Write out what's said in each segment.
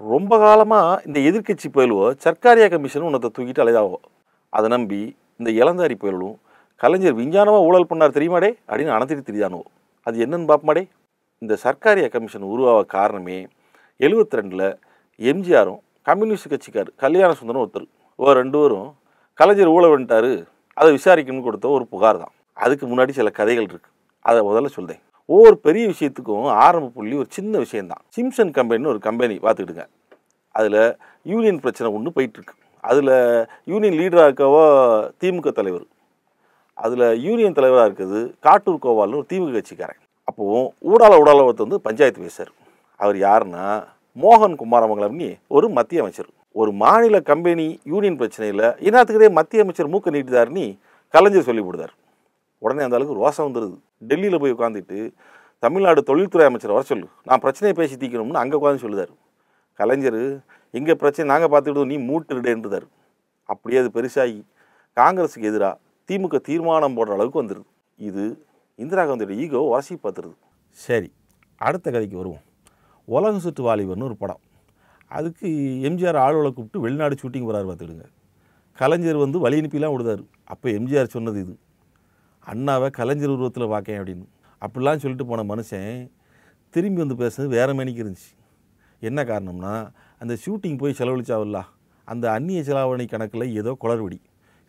ரொம்ப காலமாக இந்த எதிர்கட்சி புயல்வோ சர்க்காரியா கமிஷன் உன்னத்தை தூக்கிட்டு அலைதாவோ? அதை நம்பி இந்த இளந்தாரி புயலும் கலைஞர் விஞ்ஞானமாக ஊழல் பண்ணார் தெரியுமாடே அப்படின்னு அணத்திட்டு தெரியானுவோ அது என்னன்னு பார்ப்பமாடே இந்த சர்க்காரியா கமிஷன் உருவாக காரணமே எழுபத்தி ரெண்டில் எம்ஜிஆரும் கம்யூனிஸ்ட் கட்சிக்கார் கல்யாண சுந்தரம் ஒருத்தர். ஓ ரெண்டு பேரும் கலைஞர் ஊழல் பண்ணிட்டாரு அதை விசாரிக்கணும்னு கொடுத்த ஒரு புகார் தான். அதுக்கு முன்னாடி சில கதைகள் இருக்குது அதை முதல்ல சொல்றேன். ஒவ்வொரு பெரிய விஷயத்துக்கும் ஆரம்ப புள்ளி ஒரு சின்ன விஷயந்தான் சிம்சன் கம்பெனின்னு ஒரு கம்பெனி பார்த்துக்கிடுங்க. அதில் யூனியன் பிரச்சனை ஒன்று போயிட்டுருக்கு. அதில் யூனியன் லீடராக இருக்கவோ திமுக தலைவர். அதில் யூனியன் தலைவராக இருக்குது காட்டூர் கோவால்னு ஒரு திமுக கட்சிக்காரன். அப்போது ஊடால ஊடால ஒருத்தர் வந்து பஞ்சாயத்து பேசுறார். அவர் யாருன்னா மோகன் குமாரமங்கலம்னி ஒரு மத்திய அமைச்சர். ஒரு மாநில கம்பெனி யூனியன் பிரச்சனையில் இனத்துக்கிட்டே மத்திய அமைச்சர் மூக்க நீட்டுதாருன்னு கலைஞர் சொல்லி விடுதார் உடனே அந்த அளவுக்கு ரோசம் வந்துடுது டெல்லியில் போய் உட்காந்துட்டு தமிழ்நாடு தொழில்துறை அமைச்சர் வர சொல்லு. நான் பிரச்சனையை பேசி தீக்கணும்னு அங்கே உட்காந்து சொல்லுதார். கலைஞர் எங்கள் பிரச்சனை நாங்கள் பார்த்துக்கிட்டோம் நீ மூட்டுடுடேன்றார் அப்படியே அது பெருசாகி காங்கிரஸுக்கு எதிராக திமுக தீர்மானம் போடுற அளவுக்கு வந்துடுது இது இந்திரா காந்தியோட ஈகோ உரசி பார்த்துருது. சரி அடுத்த கதைக்கு வருவோம். உலகம் சுற்று வாலிபர்னு ஒரு படம். அதுக்கு எம்ஜிஆர் ஆளுகளை கூப்பிட்டு வெளிநாடு ஷூட்டிங் போகிறாரு பார்த்துக்கிடுங்க. கலைஞர் வந்து வழி அனுப்பிலாம் விடுதார். அப்போ எம்ஜிஆர் சொன்னது இது. அண்ணாவை கலைஞர் உருவத்தில் பார்க்கேன் அப்படின்னு. அப்படிலாம் சொல்லிட்டு போன மனுஷன் திரும்பி வந்து பேசுனது வேற மேனிக்கு இருந்துச்சு. என்ன காரணம்னா அந்த ஷூட்டிங் போய் செலவழிச்சாவில்ல அந்த அந்நிய செலாவணி கணக்கில் ஏதோ குளறுபடி.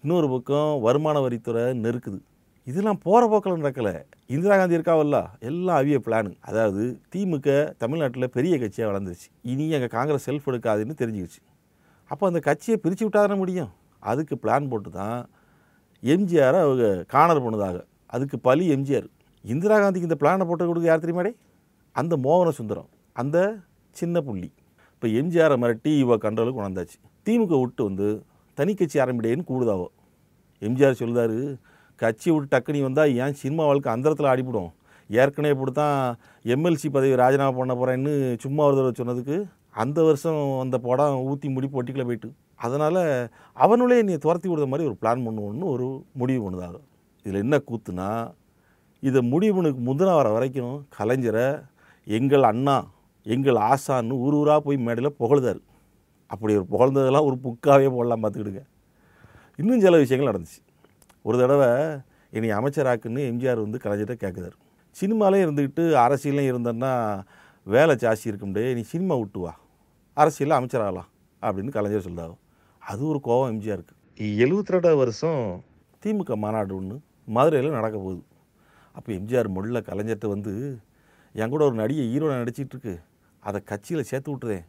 இன்னொரு பக்கம் வருமான வரித்துறை நெருக்குது. இதெல்லாம் போகிற போக்கில் நடக்கலை. இந்திரா காந்தி இருக்காவல்ல எல்லாம் அவிய பிளானு அதாவது திமுக தமிழ்நாட்டில் பெரிய கட்சியாக வளர்ந்துருச்சு. இனி எங்கள் காங்கிரஸ் செல்ஃப் எடுக்காதுன்னு தெரிஞ்சுக்கிச்சு. அப்போ அந்த கட்சியை பிரித்து விட்டாதானே முடியும்? அதுக்கு பிளான் போட்டு தான் எம்ஜிஆரை அவங்க காணர் பண்ணதாக. அதுக்கு பலி எம்ஜிஆர். இந்திரா காந்திக்கு இந்த பிளானை போட்டு கொடுக்க யார் தெரியுமாடே? அந்த மோகன சுந்தரம் அந்த சின்ன புள்ளி. இப்போ எம்ஜிஆரை மிரட்டி இவ கண்ட்ரோலுக்கு கொண்டாந்தாச்சு திமுக விட்டு வந்து தனி கட்சி ஆரம்பிடேன்னு கூடுதாவோ? எம்ஜிஆர் சொல்லுதாரு கட்சி விட்டு டக்குனி வந்தால் ஏன் சினிமா வாழ்க்கை அந்தரத்தில் ஆடிவிடும் ஏற்கனவே இப்படி தான் எம்எல்சி பதவி ராஜினாமா பண்ண போகிறேன்னு சும்மா ஒரு தடவை சொன்னதுக்கு அந்த வருஷம் அந்த படம் ஊற்றி முடி போட்டிக்குள்ள போயிட்டு அதனால் அவனுள்ளே நீ துரத்தி விடுற மாதிரி ஒரு பிளான் பண்ணுவோன்னு ஒரு முடிவு பண்ணுதாக இதில் என்ன கூத்துனா இதை முடிவுனுக்கு முந்தின வர வரைக்கும் கலைஞரை எங்கள் அண்ணா எங்கள் ஆசான்னு ஊர் ஊராக போய் மேடையில் புகழ்ந்தார். அப்படி ஒரு புகழ்ந்ததெல்லாம் ஒரு புக்காகவே போடலாம் பார்த்துக்கிடுங்க. இன்னும் சில விஷயங்கள் நடந்துச்சு. ஒரு தடவை இனி அமைச்சராக்குன்னு எம்ஜிஆர் வந்து கலைஞர்கிட்ட கேட்குறாரு சினிமாலே இருந்துக்கிட்டு அரசியலையும் இருந்தேன்னா வேலை ஜாஸ்தி இருக்கும்டே நீ சினிமா விட்டு வா. அரசியலில் அமைச்சராகலாம் அப்படின்னு கலைஞர் சொல்லுதாகும் அது ஒரு கோவம் எம்ஜிஆருக்கு எழுபத்தி ரெண்டாவது வருஷம் திமுக மாநாடு ஒன்று மதுரையில் நடக்க போகுது. அப்போ எம்ஜிஆர் முள்ள கலைஞர்கிட்ட வந்து என் கூட ஒரு நடிகை ஹீரோனை நடிச்சிட்டு இருக்கு. அதை கட்சியில் சேர்த்து விட்டுறேன்.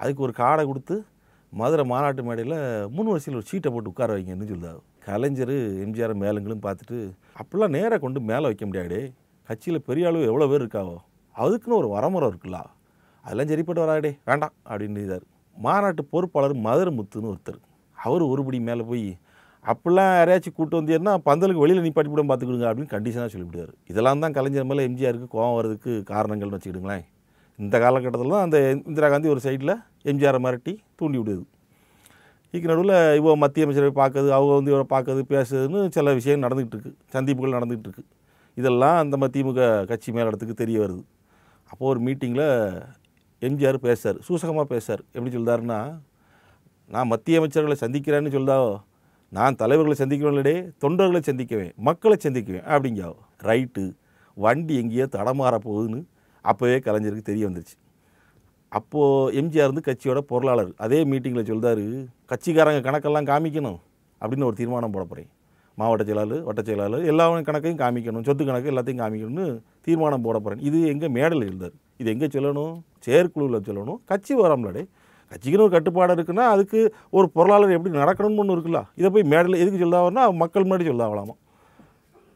அதுக்கு ஒரு காடை கொடுத்து மதுரை மாநாட்டு மேடையில் மூணு வருஷத்தில் ஒரு சீட்டை போட்டு உட்கார வைங்கன்னு சொல்லுதாரு கலைஞர் எம்ஜிஆர் மேலுங்களும் பார்த்துட்டு அப்படிலாம் நேராக கொண்டு மேலே வைக்க முடியாடே கட்சியில் பெரிய அளவு எவ்வளோ பேர் இருக்காவோ அதுக்குன்னு ஒரு வரமுறை இருக்குல்ல. அதெல்லாம் சரிப்பட்டு வராடே வேண்டாம் அப்படின்னு இதார். மாநாட்டு பொறுப்பாளர் மதுரை முத்துன்னு ஒருத்தர். அவர் ஒருபடி மேலே போய் அப்படிலாம் யாரையாச்சும் கூட்டு வந்தீங்கன்னா பந்தலுக்கு வெளியில் நிப்பாட்டி கூட பார்த்துக்கிடுங்க அப்படின்னு கண்டிஷனாக சொல்லிவிடுவார். இதெல்லாம் தான் கலைஞர் மேலே எம்ஜிஆருக்கு கோவம் வர்றதுக்கு காரணங்கள்னு வச்சுக்கிடுங்களேன். இந்த காலகட்டத்தில் தான் அந்த இந்திரா காந்தி ஒரு சைடில் எம்ஜிஆரை மிரட்டி தூண்டி விடுது. இதுக்கு நடுவில் இவ்வளோ மத்திய அமைச்சரை பார்க்குறது அவங்க வந்து இவரை பார்க்குறது பேசுறதுன்னு சில விஷயம் நடந்துகிட்டு இருக்கு. சந்திப்புகள் நடந்துகிட்டு இருக்கு. இதெல்லாம் அந்த திமுக கட்சி மேலிடத்துக்கு தெரிய வருது. அப்போது ஒரு மீட்டிங்கில் எம்ஜிஆர் பேசார் சூசகமாக பேசார் எப்படி சொல்கிறாருன்னா நான் மத்திய அமைச்சர்களை சந்திக்கிறேன்னு சொல்லுதாவோ நான் தலைவர்களை சந்திக்கிறவங்களே தொண்டர்களை சந்திக்குவேன் மக்களை சந்திக்குவேன் அப்படிங்காவோ ரைட்டு வண்டி எங்கேயோ தடமாற போகுதுன்னு அப்போவே கலைஞருக்கு தெரிய வந்துருச்சு. அப்போது எம்ஜிஆர் வந்து கட்சியோட பொருளாளர். அதே மீட்டிங்கில் சொல்கிறாரு கட்சிக்காரங்க கணக்கெல்லாம் காமிக்கணும் அப்படின்னு ஒரு தீர்மானம் போட போகிறேன் மாவட்ட செயலாளர் வட்ட செயலாளர் எல்லா கணக்கையும் காமிக்கணும் சொத்து கணக்கு எல்லாத்தையும் காமிக்கணும்னு தீர்மானம் போட போகிறேன் இது எங்கே மேடல் எழுதார். இது எங்கே சொல்லணும்? செயற்குழுவில் சொல்லணும். கட்சி வரம்லடே கட்சிக்குன்னு ஒரு கட்டுப்பாடு இருக்குன்னா அதுக்கு ஒரு பொருளாளர் எப்படி நடக்கணும்னு ஒன்று இருக்குல்ல. இதை போய் மேடையில் எதுக்கு சொல்லாவன்னா மக்கள் முன்னாடி சொல்லாவலாமா.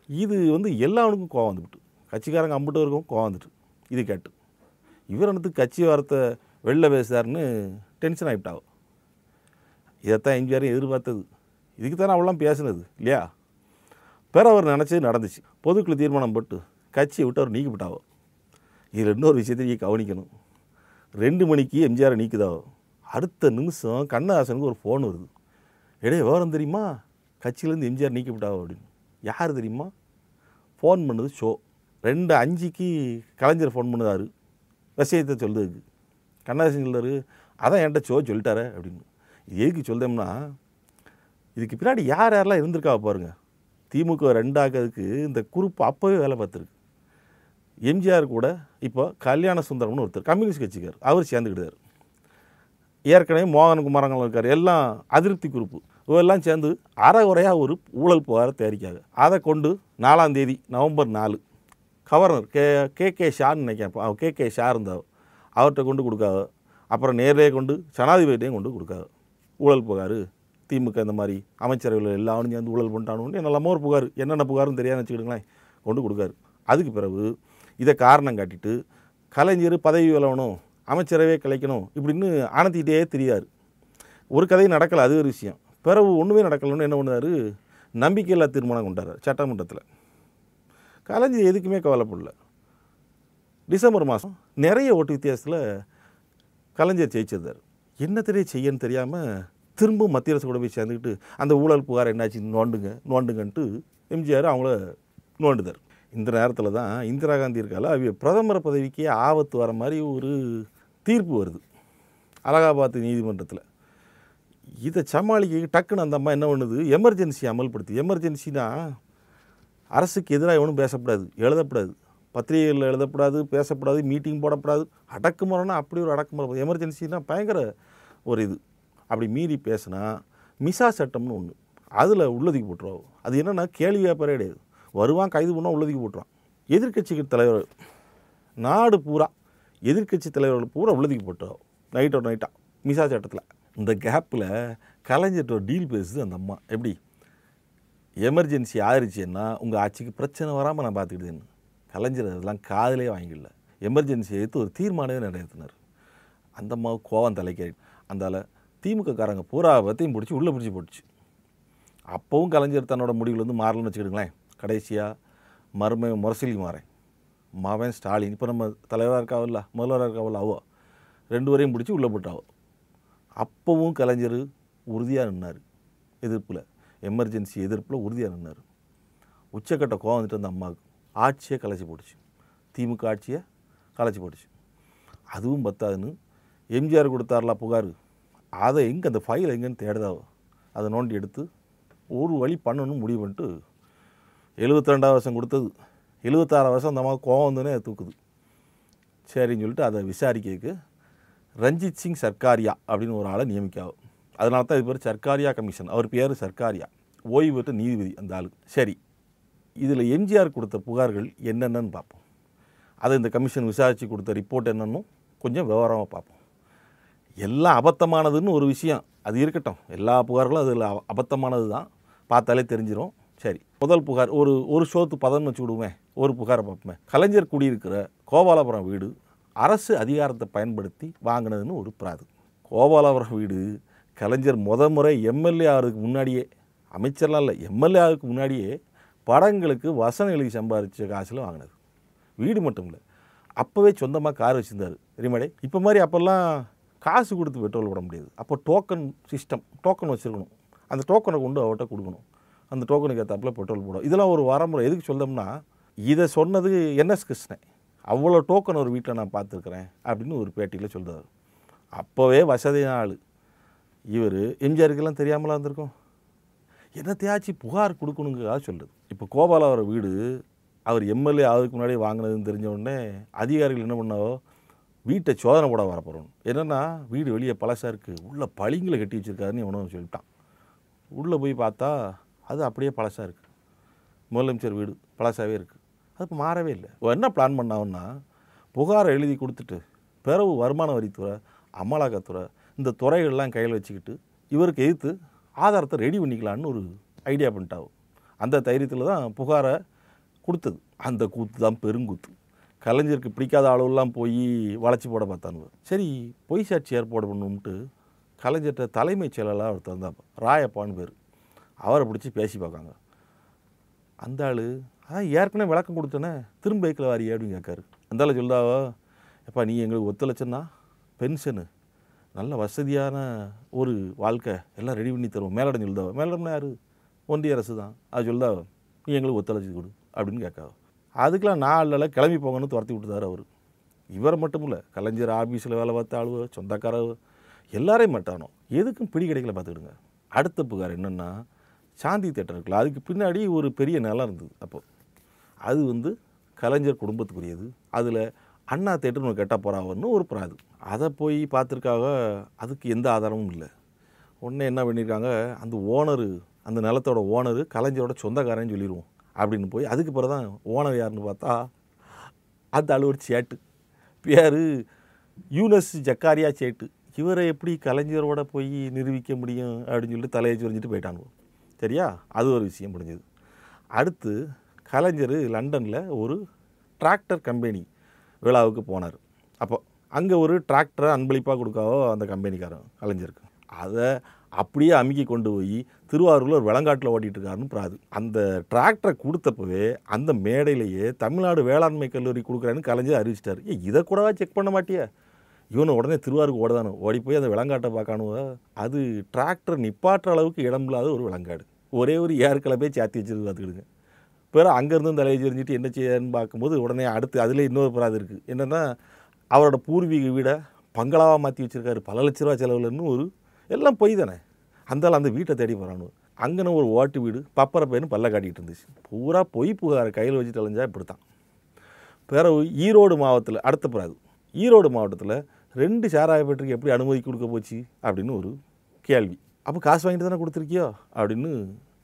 இது வந்து எல்லாவனுக்கும் கோவம் வந்துவிட்டு கட்சிக்காரங்க அம்பிட்டு இருக்கும் கோவம் வந்துட்டு. இது கேட்டு. இவர் எனக்கு கட்சி வார்த்தை வெளில பேசுகிறாருன்னு டென்ஷன் ஆகிட்டாவோ இதைத்தான் எம்ஜிஆரும் எதிர்பார்த்தது. இதுக்கு தானே அவ்வளோ பேசுனது இல்லையா? பிற அவர் நினச்சது நடந்துச்சு. பொதுக்குழு தீர்மானம் போட்டு கட்சியை விட்டு அவர் நீக்கிவிட்டாவோ. இதில் இன்னொரு விஷயத்தை நீ கவனிக்கணும். ரெண்டு மணிக்கு எம்ஜிஆரை நீக்குதாவோ அடுத்த நிமிஷம் கண்ணதாசனுக்கு ஒரு ஃபோன் வருது. எடே விவரம் தெரியுமா? கட்சியிலேருந்து எம்ஜிஆர் நீக்கிவிட்டாவோ அப்படின்னு. யார் தெரியுமா? ஃபோன் பண்ணது ஷோ. ரெண்டு அஞ்சுக்கு கலைஞர் ஃபோன் பண்ணுதாரு. விஷயத்தை சொல்லுதுக்கு கண்ணதாசன் சொல்றாரு அதான் என்கிட்ட ஷோ சொல்லிட்டாரு அப்படின்னு. இது எதுக்கு சொல்லுதோம்னா இதுக்கு பின்னாடி யார் யாரெல்லாம் இருந்திருக்கா பாருங்க. திமுக ரெண்டாக்கிறதுக்கு இந்த குரூப் அப்போவே வேலை பார்த்துருக்கு. எம்ஜிஆர் கூட இப்போ கல்யாண சுந்தரம்னு ஒருத்தர் கம்யூனிஸ்ட் கட்சிக்கார் அவர் சேர்ந்துக்கிட்டார். ஏற்கனவே மோகன் குமாரங்கள் இருக்கார் எல்லாம் அதிருப்தி குரூப்பு இவெல்லாம் சேர்ந்து அறகுறையாக ஒரு ஊழல் புகாரை தயாரிக்காங்க அதை கொண்டு நாலாம் தேதி நவம்பர் நாலு கவர்னர் கே கே கே ஷான்னு நினைக்கிறேன் கே கே ஷா இருந்தார். அவர்கிட்ட கொண்டு கொடுக்காது. அப்புறம் நேர்லேயே கொண்டு ஜனாதிபதிட்டையும் கொண்டு கொடுக்காது. ஊழல் புகார் திமுக இந்த மாதிரி அமைச்சரவையில் எல்லாரும் சேர்ந்து ஊழல் பண்ணிட்டானு என்னெல்லாமோ ஒரு புகார். என்னென்ன புகார்னு தெரியாதுன்னு வச்சுக்கிடுங்களேன் கொண்டு கொடுக்காரு. அதுக்கு பிறகு இதை காரணம் காட்டிட்டு கலைஞர் பதவி விளவணும் அமைச்சரவே கலைக்கணும் இப்படின்னு ஆனத்திக்கிட்டே தெரியாது ஒரு கதையும் நடக்கலை அது ஒரு விஷயம். பிறகு ஒன்றுமே நடக்கலைன்னு என்ன பண்ணாரு நம்பிக்கையில்லா தீர்மானம் கொண்டார் சட்டமன்றத்தில். கலைஞர் எதுக்குமே கவலைப்படல. டிசம்பர் மாதம் நிறைய ஓட்டு வித்தியாசத்தில் கலைஞர் ஜெயிச்சிருந்தார். என்ன தெரிய செய்யன்னு தெரியாமல் திரும்ப மத்திய அரசு கூட போய் சேர்ந்துக்கிட்டு அந்த ஊழல் புகார் என்னாச்சு நோண்டுங்க நோண்டுங்கன்ட்டு எம்ஜிஆர் அவங்கள நோண்டுதார். இந்த நேரத்தில் தான் இந்திரா காந்தி இருக்கால அவ பிரதமர் பதவிக்கே ஆபத்து வர மாதிரி ஒரு தீர்ப்பு வருது. அலகாபாத் நீதிமன்றத்தில். இதை சமாளிக்க டக்குன்னு அந்த அம்மா என்ன பண்ணுது? எமர்ஜென்சி அமல்படுத்து எமர்ஜென்சினா அரசுக்கு எதிராக எவனும் பேசக்கூடாது எழுதப்படாது. பத்திரிகைகளில் எழுதக்கூடாது பேசக்கூடாது மீட்டிங் போடக்கூடாது அடக்குமுறைனா அப்படி ஒரு அடக்குமுறை. எமர்ஜென்சினா பயங்கர ஒரு இது. அப்படி மீறி பேசுனா மிசா சட்டம்னு ஒன்று அதில் உள்ளதுக்கு போட்டுருவோம் அது என்னென்னா கேள்வி வியாபாரம் கிடையாது. வருவான் கைது பண்ணால் உள்ளதுக்கு போட்டுருவான். எதிர்க்கட்சிக்கு தலைவர் நாடு பூரா எதிர்க்கட்சி தலைவர்கள் பூரா உள்ளதுக்கு போட்டுருவோம் நைட்டோட நைட்டாக மிசா சட்டத்தில். இந்த கேப்பில் கலைஞர்கிட்ட ஒரு டீல் பேசுது அந்த அம்மா. எப்படி? எமர்ஜென்சி ஆயிடுச்சுன்னா உங்கள் ஆட்சிக்கு பிரச்சனை வராமல் நான் பார்த்துக்கிட்டேன்னு கலைஞர் அதெல்லாம் காதலே வாங்கிடல எமர்ஜென்சி எடுத்து ஒரு தீர்மானமே நிறைவேற்றினார். அந்த அம்மாவுக்கு கோவம் தலைக்கேறி அந்தால திமுக காரங்க பூரா பற்றியும் பிடிச்சி உள்ளே பிடிச்சி போட்டுச்சு. அப்போவும் கலைஞர் தன்னோட முடிவில் வந்து மாறலன்னு வச்சுக்கிடுங்களேன். கடைசியாக மருமை முரசிலி மாறேன் மாவன் ஸ்டாலின் இப்போ நம்ம தலைவராக இருக்காவில்ல முதல்வராக இருக்காவில்ல அவோ. ரெண்டு வரையும் பிடிச்சி உள்ளே போட்டாவோ. அப்போவும் கலைஞர் உறுதியாக நின்னார் எதிர்ப்பில். எமர்ஜென்சி எதிர்ப்பில் உறுதியாக நின்னார். உச்சக்கட்ட கோவம் வந்துட்டு அந்த அம்மாவுக்கு ஆட்சியை கலைச்சி போட்டுச்சு. திமுக ஆட்சியை கலைச்சி போட்டுச்சு. அதுவும் பத்தாதுன்னு எம்ஜிஆர் கொடுத்தார்ல புகார். அதை எங்கே அந்த ஃபைல் எங்கேன்னு தேடுதாவோ அதை நோண்டி எடுத்து ஒரு வழி பண்ணணும்னு முடிவு பண்ணிட்டு எழுபத்தி ரெண்டாவது வருஷம் கொடுத்தது. எழுபத்தாறாவது வருஷம் அந்த அம்மா கோவம் வந்தோடனே தூக்குது. சரின்னு சொல்லிட்டு அதை விசாரிக்கிறதுக்கு ரஞ்சித் சிங் சர்க்காரியா அப்படின்னு ஒரு ஆளை நியமிக்காவும் அதனால தான் இது பேர் சர்க்காரியா கமிஷன். அவர் பேர் சர்க்காரியா. ஓய்வு பெற்ற நீதிபதி அந்த ஆளு. சரி இதில் எம்ஜிஆர் கொடுத்த புகார்கள் என்னென்னு பார்ப்போம். அதை இந்த கமிஷன் விசாரித்து கொடுத்த ரிப்போர்ட் என்னன்னு கொஞ்சம் விவரமாக பார்ப்போம். எல்லாம் அபத்தமானதுன்னு ஒரு விஷயம். அது இருக்கட்டும். எல்லா புகார்களும் அதில் அபத்தமானது தான் பார்த்தாலே தெரிஞ்சிடும் சரி. முதல் புகார் ஒரு ஒரு ஷோத்து பதம்னு வச்சு விடுவோமே ஒரு புகாரை பார்ப்போமே. கலைஞர் குடியிருக்கிற கோபாலபுரம் வீடு அரசு அதிகாரத்தை பயன்படுத்தி வாங்கினதுன்னு ஒரு பிராது. கோபாலபுரம் வீடு கலைஞர் முத முறை எம்எல்ஏ ஆகிறதுக்கு முன்னாடியே அமைச்சர்லாம் இல்லை எம்எல்ஏ ஆகிறதுக்கு முன்னாடியே படங்களுக்கு வசனம் எழுதி சம்பாதிச்ச காசில் வாங்கினது. வீடு மட்டும் இல்லை அப்போவே சொந்தமாக கார் வச்சுருந்தார். தெரியுமாடே? இப்போ மாதிரி அப்போல்லாம் காசு கொடுத்து பெட்ரோல் போட முடியாது. அப்போ டோக்கன் சிஸ்டம் டோக்கன் வச்சுருக்கணும். அந்த டோக்கனை கொண்டு அவர்கிட்ட கொடுக்கணும். அந்த டோக்கனுக்கு ஏற்றாப்புல பெட்ரோல் போடும். இதெல்லாம் ஒரு வரமுறை. எதுக்கு சொல்லணும்னா இதை சொன்னது என்எஸ் கிருஷ்ணன். அவ்வளோ டோக்கன் ஒரு வீட்டில் நான் பார்த்துருக்குறேன் அப்படின்னு ஒரு பேட்டியில் சொல்கிறார் அப்போவே வசதியான ஆள் இவர் எம்ஜிஆருக்கெல்லாம் தெரியாமலாம் இருந்திருக்கும்? என்னத்தையாச்சு புகார் கொடுக்கணுங்கிறதா சொல்லுது இப்போ கோபாலாவர வீடு அவர் எம்எல்ஏ அதுக்கு முன்னாடி வாங்கினதுன்னு தெரிஞ்ச உடனே அதிகாரிகள் என்ன பண்ணாவோ வீட்டை சோதனை போட வரப்போகிறோம் என்னென்னா வீடு வெளியே பழசாக இருக்குது உள்ளே பளிங்களை கட்டி வச்சுருக்காருன்னு எவனோ சொல்லிட்டான். உள்ளே போய் பார்த்தா அது அப்படியே பழசாக இருக்குது முதலமைச்சர் வீடு பழசாகவே இருக்குது அது இப்போ மாறவே இல்லை. என்ன பிளான் பண்ணாங்கன்னா புகாரை எழுதி கொடுத்துட்டு பிறகு வருமான வரித்துறை அமலாக்கத்துறை இந்த துறைகள்லாம் கையில் வச்சுக்கிட்டு இவருக்கு எதிர்த்து ஆதாரத்தை ரெடி பண்ணிக்கலான்னு ஒரு ஐடியா பண்ணிட்டாவும் அந்த தைரியத்தில் தான் புகாரை கொடுத்தது. அந்த கூத்து தான் பெருங்கூத்து. கலைஞருக்கு பிடிக்காத அளவுலாம் போய் வளைச்சி போட பார்த்தானுவ சரி பொய் சாட்சி ஏற்பாடு பண்ணும்ட்டு கலைஞர்கிட்ட தலைமைச் செயலாளர் ஒருத்தர் தான் ராயப்பான்னு பேர். அவரை பிடிச்சி பேசி பார்க்காங்க அந்த ஆள் அதான் ஏற்கனவே விளக்கம் கொடுத்தேனே திரும்ப பைக்கில் வாரியே அப்படின்னு கேட்காரு. அந்த ஆள் சொல்லுதாவோ எப்பா நீ எங்களுக்கு ஒத்துழைச்சன்னா பென்ஷனு. நல்ல வசதியான ஒரு வாழ்க்கை எல்லாம் ரெடி பண்ணி தருவோம். மேலடம் சொல்லுதாவோ மேலடம்னா யார்? ஒன்றிய அரசு தான். அது சொல்லுதாவோ நீ எங்களுக்கு ஒத்துழைச்சி கொடு அப்படின்னு கேட்காவோ. அதுக்கெலாம் நாளில் கிளம்பி போங்கன்னு துரத்தி விட்டுதாரு அவர். இவரை மட்டும் இல்லை கலைஞர் ஆஃபீஸில் வேலை பார்த்த ஆளுவ சொந்தக்காரவ எல்லாரையும் மட்டானோ? எதுக்கும் பிடி கிடைக்கல பார்த்துக்கிடுங்க. அடுத்த புகார் என்னென்னா சாந்தி தேட்டர் இருக்குல்ல அதுக்கு பின்னாடி ஒரு பெரிய நிலம் இருந்தது அப்போ. அது வந்து கலைஞர் குடும்பத்துக்குரியது. அதில் அண்ணா தேட்டர்னு ஒரு கெட்ட போகிறாவன்னு ஒரு பிராது அதை. போய் பார்த்துருக்காக அதுக்கு எந்த ஆதாரமும் இல்லை. உடனே என்ன பண்ணியிருக்காங்க அந்த ஓனரு அந்த நிலத்தோட ஓனரு கலைஞரோட சொந்தக்காரன்னு சொல்லிடுவோம் அப்படின்னு போய் அதுக்கு பிறகு தான் ஓனர் யாருன்னு பார்த்தா அந்த ஆள் ஒரு சேட்டு. பேர் யூனஸ் ஜக்காரியா சேட்டு. இவரை எப்படி கலைஞரோட போய் நிரூபிக்க முடியும் அப்படின்னு சொல்லிட்டு தலையை சுரிஞ்சிட்டு போயிட்டாங்க சரியா? அது ஒரு விஷயம் முடிஞ்சது. அடுத்து கலைஞர் லண்டனில் ஒரு டிராக்டர் கம்பெனி விழாவுக்கு போனார். அப்போ அங்கே ஒரு டிராக்டரை அன்பளிப்பாக கொடுக்காவோ அந்த கம்பெனிக்காரன் கலைஞருக்கு. அதை அப்படியே அமுக்கி கொண்டு போய் திருவாரூரில் ஒரு விளங்காட்டில் ஓட்டிகிட்டு இருக்காருன்னு பிராது. அந்த டிராக்டரை கொடுத்தப்பவே அந்த மேடையிலேயே தமிழ்நாடு வேளாண்மை கல்லூரி கொடுக்குறேன்னு கலைஞர் அறிவிச்சிட்டார். ஏ இதை கூடவா செக் பண்ண மாட்டியா? இவனை உடனே திருவாரூருக்கு ஓடதானு? ஓடி போய் அந்த விலங்காட்டை பார்க்கணுவ அது டிராக்டர் நிப்பாட்டுற அளவுக்கு இடம் இல்லாத ஒரு விலங்காடு. ஒரே ஒரு ஏற்களை போய் சேர்த்து வச்சிருக்கு பார்த்துக்கிடுங்க. பிறகு அங்கேருந்து தலையை தெரிஞ்சுட்டு என்ன செய்யன்னு பார்க்கும்போது உடனே அடுத்து அதில் இன்னொரு பிராது இருக்குது என்னென்னா அவரோட பூர்வீக வீடை பங்களாவாக மாற்றி வச்சுருக்காரு. பல லட்ச ரூபா செலவுலன்னு ஒரு எல்லாம் பொய் தானே. அந்தாலும் அந்த வீட்டை தேடி போகிறானு அங்கன ஒரு ஓட்டு வீடு பப்பரை பையனு பல்ல காட்டிகிட்டு இருந்துச்சு. பூரா பொய் புகாரை கையில் வச்சுட்டு அலைஞ்சா இப்படி தான் பிறகு ஈரோடு மாவட்டத்தில் அடுத்த பிறகு ஈரோடு மாவட்டத்தில் ரெண்டு சாராய ஃபேக்டரிக்கு எப்படி அனுமதி கொடுக்க போச்சு? அப்படின்னு ஒரு கேள்வி. அப்போ காசு வாங்கிட்டு தானே கொடுத்துருக்கியோ? அப்படின்னு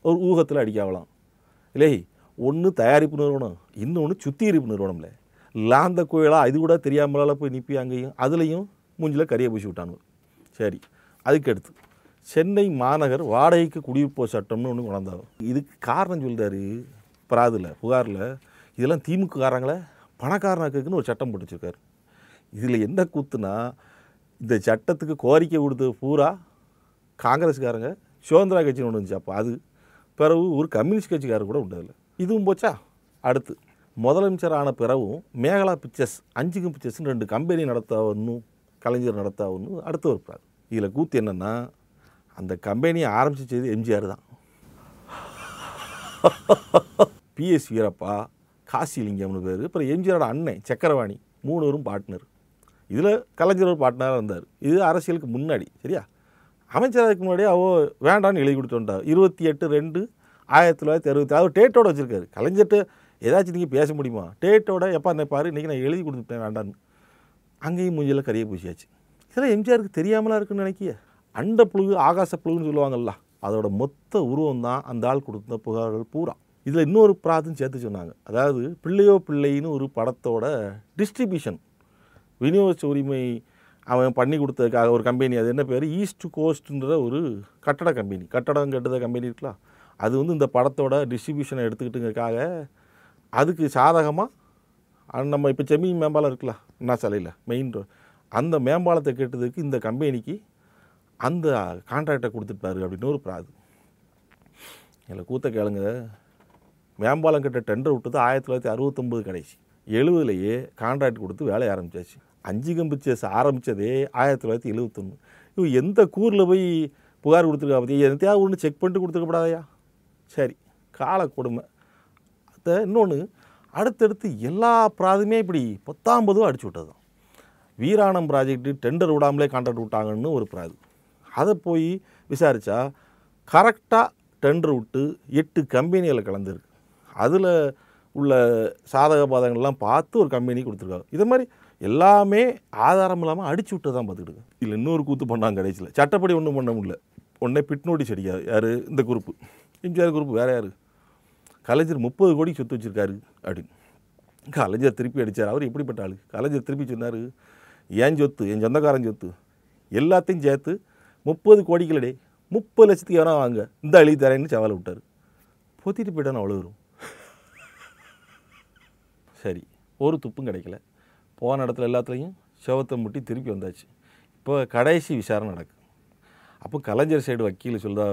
ஒரு ஊகத்தில் அடிக்காவலாம். இல்லை ஒன்று தயாரிப்பு நிறுவனம் இன்னொன்று சுத்திகரிப்பு நிறுவனம்ல. லாந்த கோயிலாக இது கூட தெரியாமலால போய் நிற்பி அங்கேயும் அதுலேயும் மூஞ்சில் கறியை பூசி விட்டாங்க சரி அதுக்கடுத்து சென்னை மாநகர் வாடகைக்கு குடியிருப்போ சட்டம்னு ஒன்று கொண்டாந்தாங்க இதுக்கு காரணம் சொல்கிறாரு பிராதில் புகாரில் இதெல்லாம் திமுக காரங்களை பணக்காரனாக்குன்னு ஒரு சட்டம் போட்டு வச்சுருக்காரு. இதில் என்ன கூத்துனா இந்த சட்டத்துக்கு கோரிக்கை கொடுத்தது பூரா காங்கிரஸ்காரங்க சுதந்திரா கட்சின்னு ஒன்று இருந்துச்சு. அப்போ அது பிறகு ஒரு கம்யூனிஸ்ட் கட்சிக்காரர் கூட உண்டு அதில். இதுவும் போச்சா? அடுத்து முதலமைச்சர் ஆன பிறகும் மேகலா பிக்சர்ஸ் அஞ்சுக்கும் பிக்சர்ஸ்னு ரெண்டு கம்பெனி நடத்தாவணும் கலைஞர் நடத்தாவணும் அடுத்து ஒரு பிராது இதில் கூத்து என்னென்னா அந்த கம்பெனியை ஆரம்பிச்சது எம்ஜிஆர் தான். பிஎஸ் வீரப்பா காசிலிங்கம்னு பேர். அப்புறம் எம்ஜிஆரோட அண்ணன் சக்கரவாணி மூணு பேரும் பார்ட்னர் இதில் கலைஞர் ஒரு பாட்டினராக இருந்தார். இது அரசியலுக்கு முன்னாடி சரியா? அமைச்சராதுக்கு முன்னாடி அவ வேண்டான்னு எழுதி கொடுத்துட்டார். இருபத்தி எட்டு ரெண்டு ஆயிரத்தி தொள்ளாயிரத்தி அறுபத்தி அவர் டேட்டோட வச்சுருக்காரு. கலைஞர்கிட்ட ஏதாச்சும் நீங்கள் பேச முடியுமா? டேட்டோட எப்போ என்ன பாரு இன்றைக்கி நான் எழுதி கொடுத்துட்டேன் வேண்டான்னு. அங்கேயும் மூஞ்சியில் கரிய பூசியாச்சு. இதெல்லாம் எம்ஜிஆருக்கு தெரியாமலாம் இருக்குன்னு நினைக்கிய? அண்ட புழுகு ஆகாச புழுகுன்னு சொல்லுவாங்கல்ல அதோட மொத்த உருவம் தான் அந்த ஆள் கொடுத்த புகார்கள் பூரா. இதில் இன்னொரு பிராதும் சேர்த்து சொன்னாங்க. அதாவது பிள்ளையோ பிள்ளைன்னு ஒரு படத்தோட டிஸ்ட்ரிபியூஷன் விநியோக உரிமை அவன் பண்ணி கொடுத்ததுக்காக ஒரு கம்பெனி அது என்ன பேர்? ஈஸ்ட் கோஸ்ட்ன்ற ஒரு கட்டட கம்பெனி கட்டடம் கட்டுத கம்பெனி இருக்கலாம் அது வந்து இந்த படத்தோட டிஸ்ட்ரிபியூஷனை எடுத்துக்கிட்டுங்கிறக்காக அதுக்கு சாதகமாக நம்ம இப்போ செம்மீன் மேம்பாலம் இருக்கலாம் அண்ணா சாலையில் மெயின் ரோட் அந்த மேம்பாலத்தை கெட்டதுக்கு இந்த கம்பெனிக்கு அந்த கான்ட்ராக்டை கொடுத்துட்டாரு அப்படின்னு ஒரு பிராது இல்லை கூத்த கேளுங்க. மேம்பாலம் கிட்ட டெண்டர் விட்டது ஆயிரத்தி தொள்ளாயிரத்தி அறுபத்தொம்பது கடைசி. எழுபதுலேயே கான்ட்ராக்ட் கொடுத்து வேலையை ஆரம்பிச்சாச்சு. அஞ்சு கம்பு சேஸ் ஆரம்பித்ததே ஆயிரத்தி தொள்ளாயிரத்தி எழுபத்தொன்று இவன் எந்த கூரில் போய் புகார் கொடுத்துருக்கா பற்றி எந்தையாவது ஒன்று செக் பண்ணிட்டு கொடுத்துருக்கப்படாதயா? சரி கால கொடுமை. அதை இன்னொன்று அடுத்தடுத்து எல்லா பிராதுமே இப்படி பத்தாம்பதும் அடிச்சு விட்டதும் வீராணம் ப்ராஜெக்ட்டு டெண்டர் விடாமலே கான்ட்ராக்ட் விட்டாங்கன்னு ஒரு பிராது. அதை போய் விசாரித்தா கரெக்டாக டெண்டர் விட்டு எட்டு கம்பெனிகளை கலந்துருக்கு. அதில் உள்ள சாதக பாதகங்கள்லாம் பார்த்து ஒரு கம்பெனி கொடுத்துருக்காங்க. இதை மாதிரி எல்லாமே ஆதாரம் இல்லாமல் அடிச்சு விட்டு தான் பார்த்துக்கிட்டு இதில் இன்னொரு கூத்து பண்ணாங்க கடைசியில். சட்டப்படி ஒன்றும் பண்ண முடியல. உடனே பிட் நோட்டீஸ் அடிக்காது யார்? இந்த குரூப்பு எம்ஜிஆர் குரூப் வேறு யார்? கலைஞர் முப்பது கோடி சொத்து வச்சுருக்காரு அப்படின்னு. கலைஞர் திருப்பி அடித்தார் அவர் எப்படிப்பட்ட ஆள்? கலைஞர் திருப்பி சொன்னார் என் சொத்து என் சொந்தக்காரன் சொத்து எல்லாத்தையும் சேர்த்து முப்பது கோடிகளடே முப்பது லட்சத்துக்கு எவனா வாங்க இந்த அழி தரேன்னு சவாலை விட்டார். பொத்திட்டு போயிட்டான்னு அவ்வளோ வரும் சரி ஒரு துப்பும் கிடைக்கல. போன இடத்துல எல்லாத்துலேயும் சிவத்தை முட்டி திருப்பி வந்தாச்சு. இப்போ கடைசி விசாரணை நடக்கும் அப்போ கலைஞர் சைடு வக்கீல் சொல்லுதா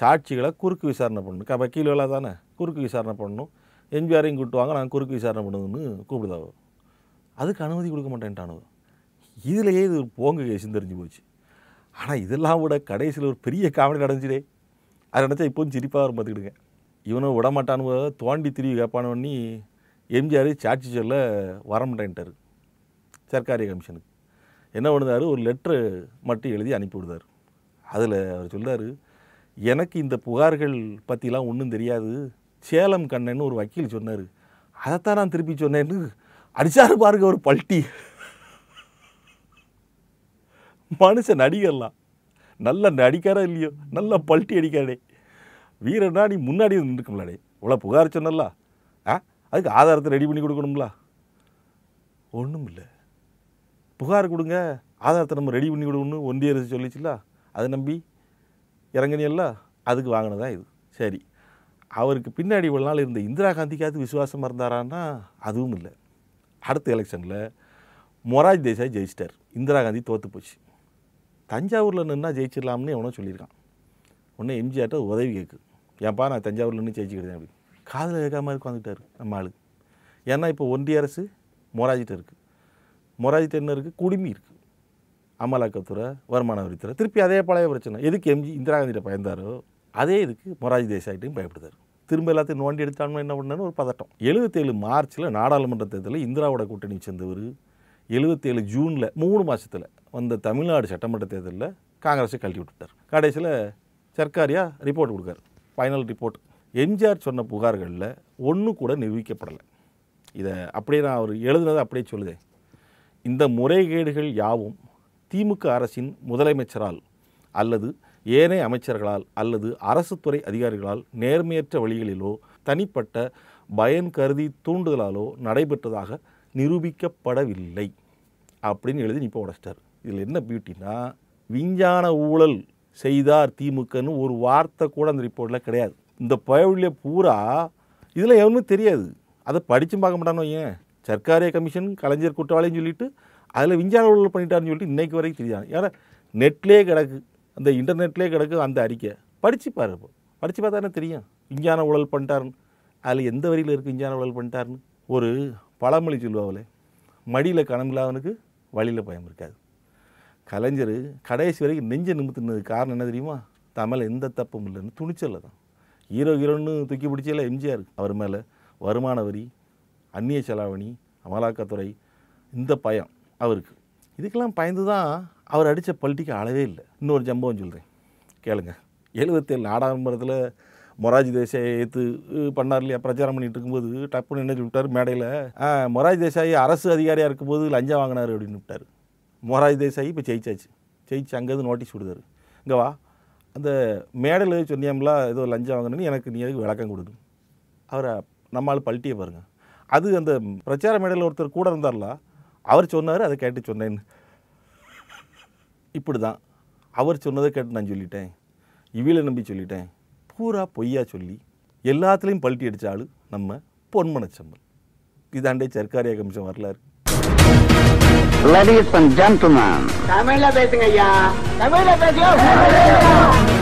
சாட்சிகளை குறுக்கு விசாரணை பண்ணணும். க வக்கீல் தானே? குறுக்கு விசாரணை பண்ணணும். எம்ஜிஆரையும் கூட்டுவாங்க நாங்கள் குறுக்கு விசாரணை பண்ணுவேன்னு கூப்பிடுதாவோ அதுக்கு அனுமதி கொடுக்க மாட்டேன்ட்டானோ இதுலேயே இது ஒரு போங்க கேசுன்னு தெரிஞ்சு போச்சு. ஆனால் இதெல்லாம் விட கடைசியில் ஒரு பெரிய காமெடி நடந்துச்சுடே. அதை நினச்சா இப்போவும் சிரிப்பாக வரும் பார்த்துக்கிடுங்க இவனும் விட மாட்டானுவ தோண்டி திரும்பி கேட்பானவனி எம்ஜிஆர் சாட்சி சொல்ல வரமாட்டேன்ட்டார். சர்க்காரிய கமிஷனுக்கு. என்ன பண்ணுதாரு? ஒரு லெட்ரு மட்டும் எழுதி அனுப்பி விடுதார். அதில் அவர் சொல்கிறார் எனக்கு இந்த புகார்கள் பற்றிலாம் ஒன்றும் தெரியாது. சேலம் கண்ணன்னு ஒரு வக்கீல் சொன்னார். அதைத்தான் நான் திருப்பி சொன்னேன்னு அடிச்சாரு பாருங்க ஒரு பல்ட்டி. மனுஷன் நடிகர்லாம். நல்ல நடிக்காரா இல்லையோ? நல்ல பல்ட்டி அடிக்காடே வீரனா நீ முன்னாடி நின்றுக்கலாடே இவ்வளோ புகார் சொன்னல ஆ? அதுக்கு ஆதாரத்தை ரெடி பண்ணி கொடுக்கணும்ல? ஒன்றும் இல்லை புகார் கொடுங்க. ஆதாரத்தை நம்ம ரெடி பண்ணி கொடுக்கணும்னு ஒன்றிய அரசு சொல்லிச்சுல அதை நம்பி இறங்கினியல்ல அதுக்கு வாங்கினதான் இது. சரி. அவருக்கு பின்னாடி இவ்வளோ நாள் இருந்த இந்திரா காந்திக்காவது விசுவாசமாக இருந்தாரான்னா அதுவும் இல்லை. அடுத்த எலெக்ஷனில் மொராஜ் தேசாய் ஜெயிச்சிட்டார். இந்திரா காந்தி தோற்று போச்சு. தஞ்சாவூரில் நின்னா ஜெயிச்சிடலாம்னு எவனோ சொல்லியிருக்கான். உடனே எம்ஜிஆர்ட்ட உதவி கேட்கு. ஏன்ப்பா நான் தஞ்சாவூரில் நின்று ஜெயிச்சுக்கிட்டேன் அப்படி காதில் கேட்காம உட்காந்துக்கிட்டார் நம்ம ஆளு. ஏன்னா இப்போ ஒன்றிய அரசு மொராஜிட்ட இருக்குது மொராஜிட்ட என்ன இருக்குது குடுமி இருக்குது அமலாக்கத்துறை வருமான வரித்துறை திருப்பி அதே பழைய பிரச்சனை. எதுக்கு எம்ஜி இந்திரா காந்திகிட்ட பயந்தாரோ அதே இதுக்கு மொராஜி தேசாயிட்டையும் பயப்படுத்தார். திரும்ப எல்லாத்தையும் நோண்டி எடுத்தாலும் என்ன பண்ணான்னு ஒரு பதட்டம். எழுபத்தேழு மார்ச்சில் நாடாளுமன்ற தேர்தலில் இந்திராவோட கூட்டணி சேர்ந்தவர் எழுபத்தேழு ஜூனில் மூணு மாதத்தில் வந்த தமிழ்நாடு சட்டமன்ற தேர்தலில் காங்கிரஸை கழட்டி விட்டுட்டார். கடைசியில் சர்க்காரியாக ரிப்போர்ட் கொடுக்காரு. ஃபைனல் ரிப்போர்ட் எம்ஜிஆர் சொன்ன புகார்களில் ஒன்று கூட நிரூபிக்கப்படலை. இதை அப்படியே நான் அவர் எழுதுனதை அப்படியே சொல்லுதேன். இந்த முறைகேடுகள் யாவும் திமுக அரசின் முதலமைச்சரால் அல்லது ஏனைய அமைச்சர்களால் அல்லது அரசு துறை அதிகாரிகளால் நேர்மையற்ற வழிகளிலோ தனிப்பட்ட பயன் கருதி தூண்டுதலாலோ நடைபெற்றதாக நிரூபிக்கப்படவில்லை அப்படின்னு எழுதி இப்போ உடச்சிட்டார். இதில் என்ன பியூட்டின்னா விஞ்ஞான ஊழல் செய்தார் திமுகன்னு ஒரு வார்த்தை கூட அந்த ரிப்போர்ட்டில் கிடையாது. இந்த பயவழியை பூரா இதில் எவனுமே தெரியாது. அதை படிச்சும் பார்க்க மாட்டானோ ஏன் சர்க்காரிய கமிஷன் கலைஞர் குற்றவாளின்னு சொல்லிட்டு அதில் விஞ்ஞான ஊழல் பண்ணிட்டாருன்னு சொல்லிட்டு இன்றைக்கு வரைக்கும் தெரியாது. ஏன்னா நெட்லேயே கிடக்கு. அந்த இன்டர்நெட்லேயே கிடக்கு அந்த அறிக்கை. படித்து பாரு படித்து பார்த்தா தெரியும்? விஞ்ஞான ஊழல் பண்ணிட்டாருன்னு. அதில் எந்த வரியில் இருக்குது விஞ்ஞான ஊழல் பண்ணிட்டாருன்னு? ஒரு பழமொழி சொல்லுவாங்களே மடியில் கணமில்லாதவனுக்கு வழியில் பயம் இருக்காது. கலைஞர் கடைசி வரைக்கும் நெஞ்சை நிமித்துனது காரணம் என்ன தெரியுமா? தமிழ் எந்த தப்பும் இல்லைன்னு. துணிச்சலில் தான். ஹீரோ ஹீரோன்னு தூக்கி பிடிச்சல எம்ஜிஆர். அவர் மேலே வருமான வரி அந்நிய செலாவணி அமலாக்கத்துறை இந்த பயம் அவருக்கு. இதுக்கெல்லாம் பயந்து தான் அவர் அடித்த பல்ட்டிக்கு அளவே இல்லை. இன்னொரு சம்பவம் சொல்கிறேன் கேளுங்க. எழுபத்தேழு நாடாளுமன்றத்தில் மொராஜி தேசாயை ஏற்று பண்ணார் இல்லையா? பிரச்சாரம் பண்ணிட்டு இருக்கும்போது டப்புன்னு என்ன சொல்லிட்டார் மேடையில்? மொராஜி தேசாய் அரசு அதிகாரியாக இருக்கும்போது லஞ்சம் வாங்கினார் அப்படின்னு விட்டார் மொராஜி தேசாய் இப்போ ஜெயிச்சாச்சு. ஜெயிச்சு அங்கேருந்து நோட்டீஸ் விடுதாரு இங்கே வா. அந்த மேடையில் சொன்னியாம்ல ஏதோ லஞ்சம் வாங்கினேன்னு எனக்கு நீ எதுக்கு விளக்கம் கொடுக்கணும்? அவரை நம்மளால் பல்ட்டியை பாருங்கள் அது அந்த பிரச்சார மேடையில் ஒருத்தர் கூட இருந்தார்ல அவர் சொன்னார் அதை கேட்டு சொன்னேன்னு இப்படி தான் அவர் சொன்னதை கேட்டு நான் சொல்லிட்டேன். இவில நம்பி சொல்லிட்டேன். பூரா பொய்யா சொல்லி எல்லாத்துலேயும் பல்ட்டி அடிச்ச ஆளு நம்ம பொன்மனச்சம்பல். இதாண்டே சர்க்காரியா கமிஷன் வரலாறு. Ladies and gentlemen, தமிழ்ல பேசுங்க ஐயா. தமிழ்ல பேசுங்க.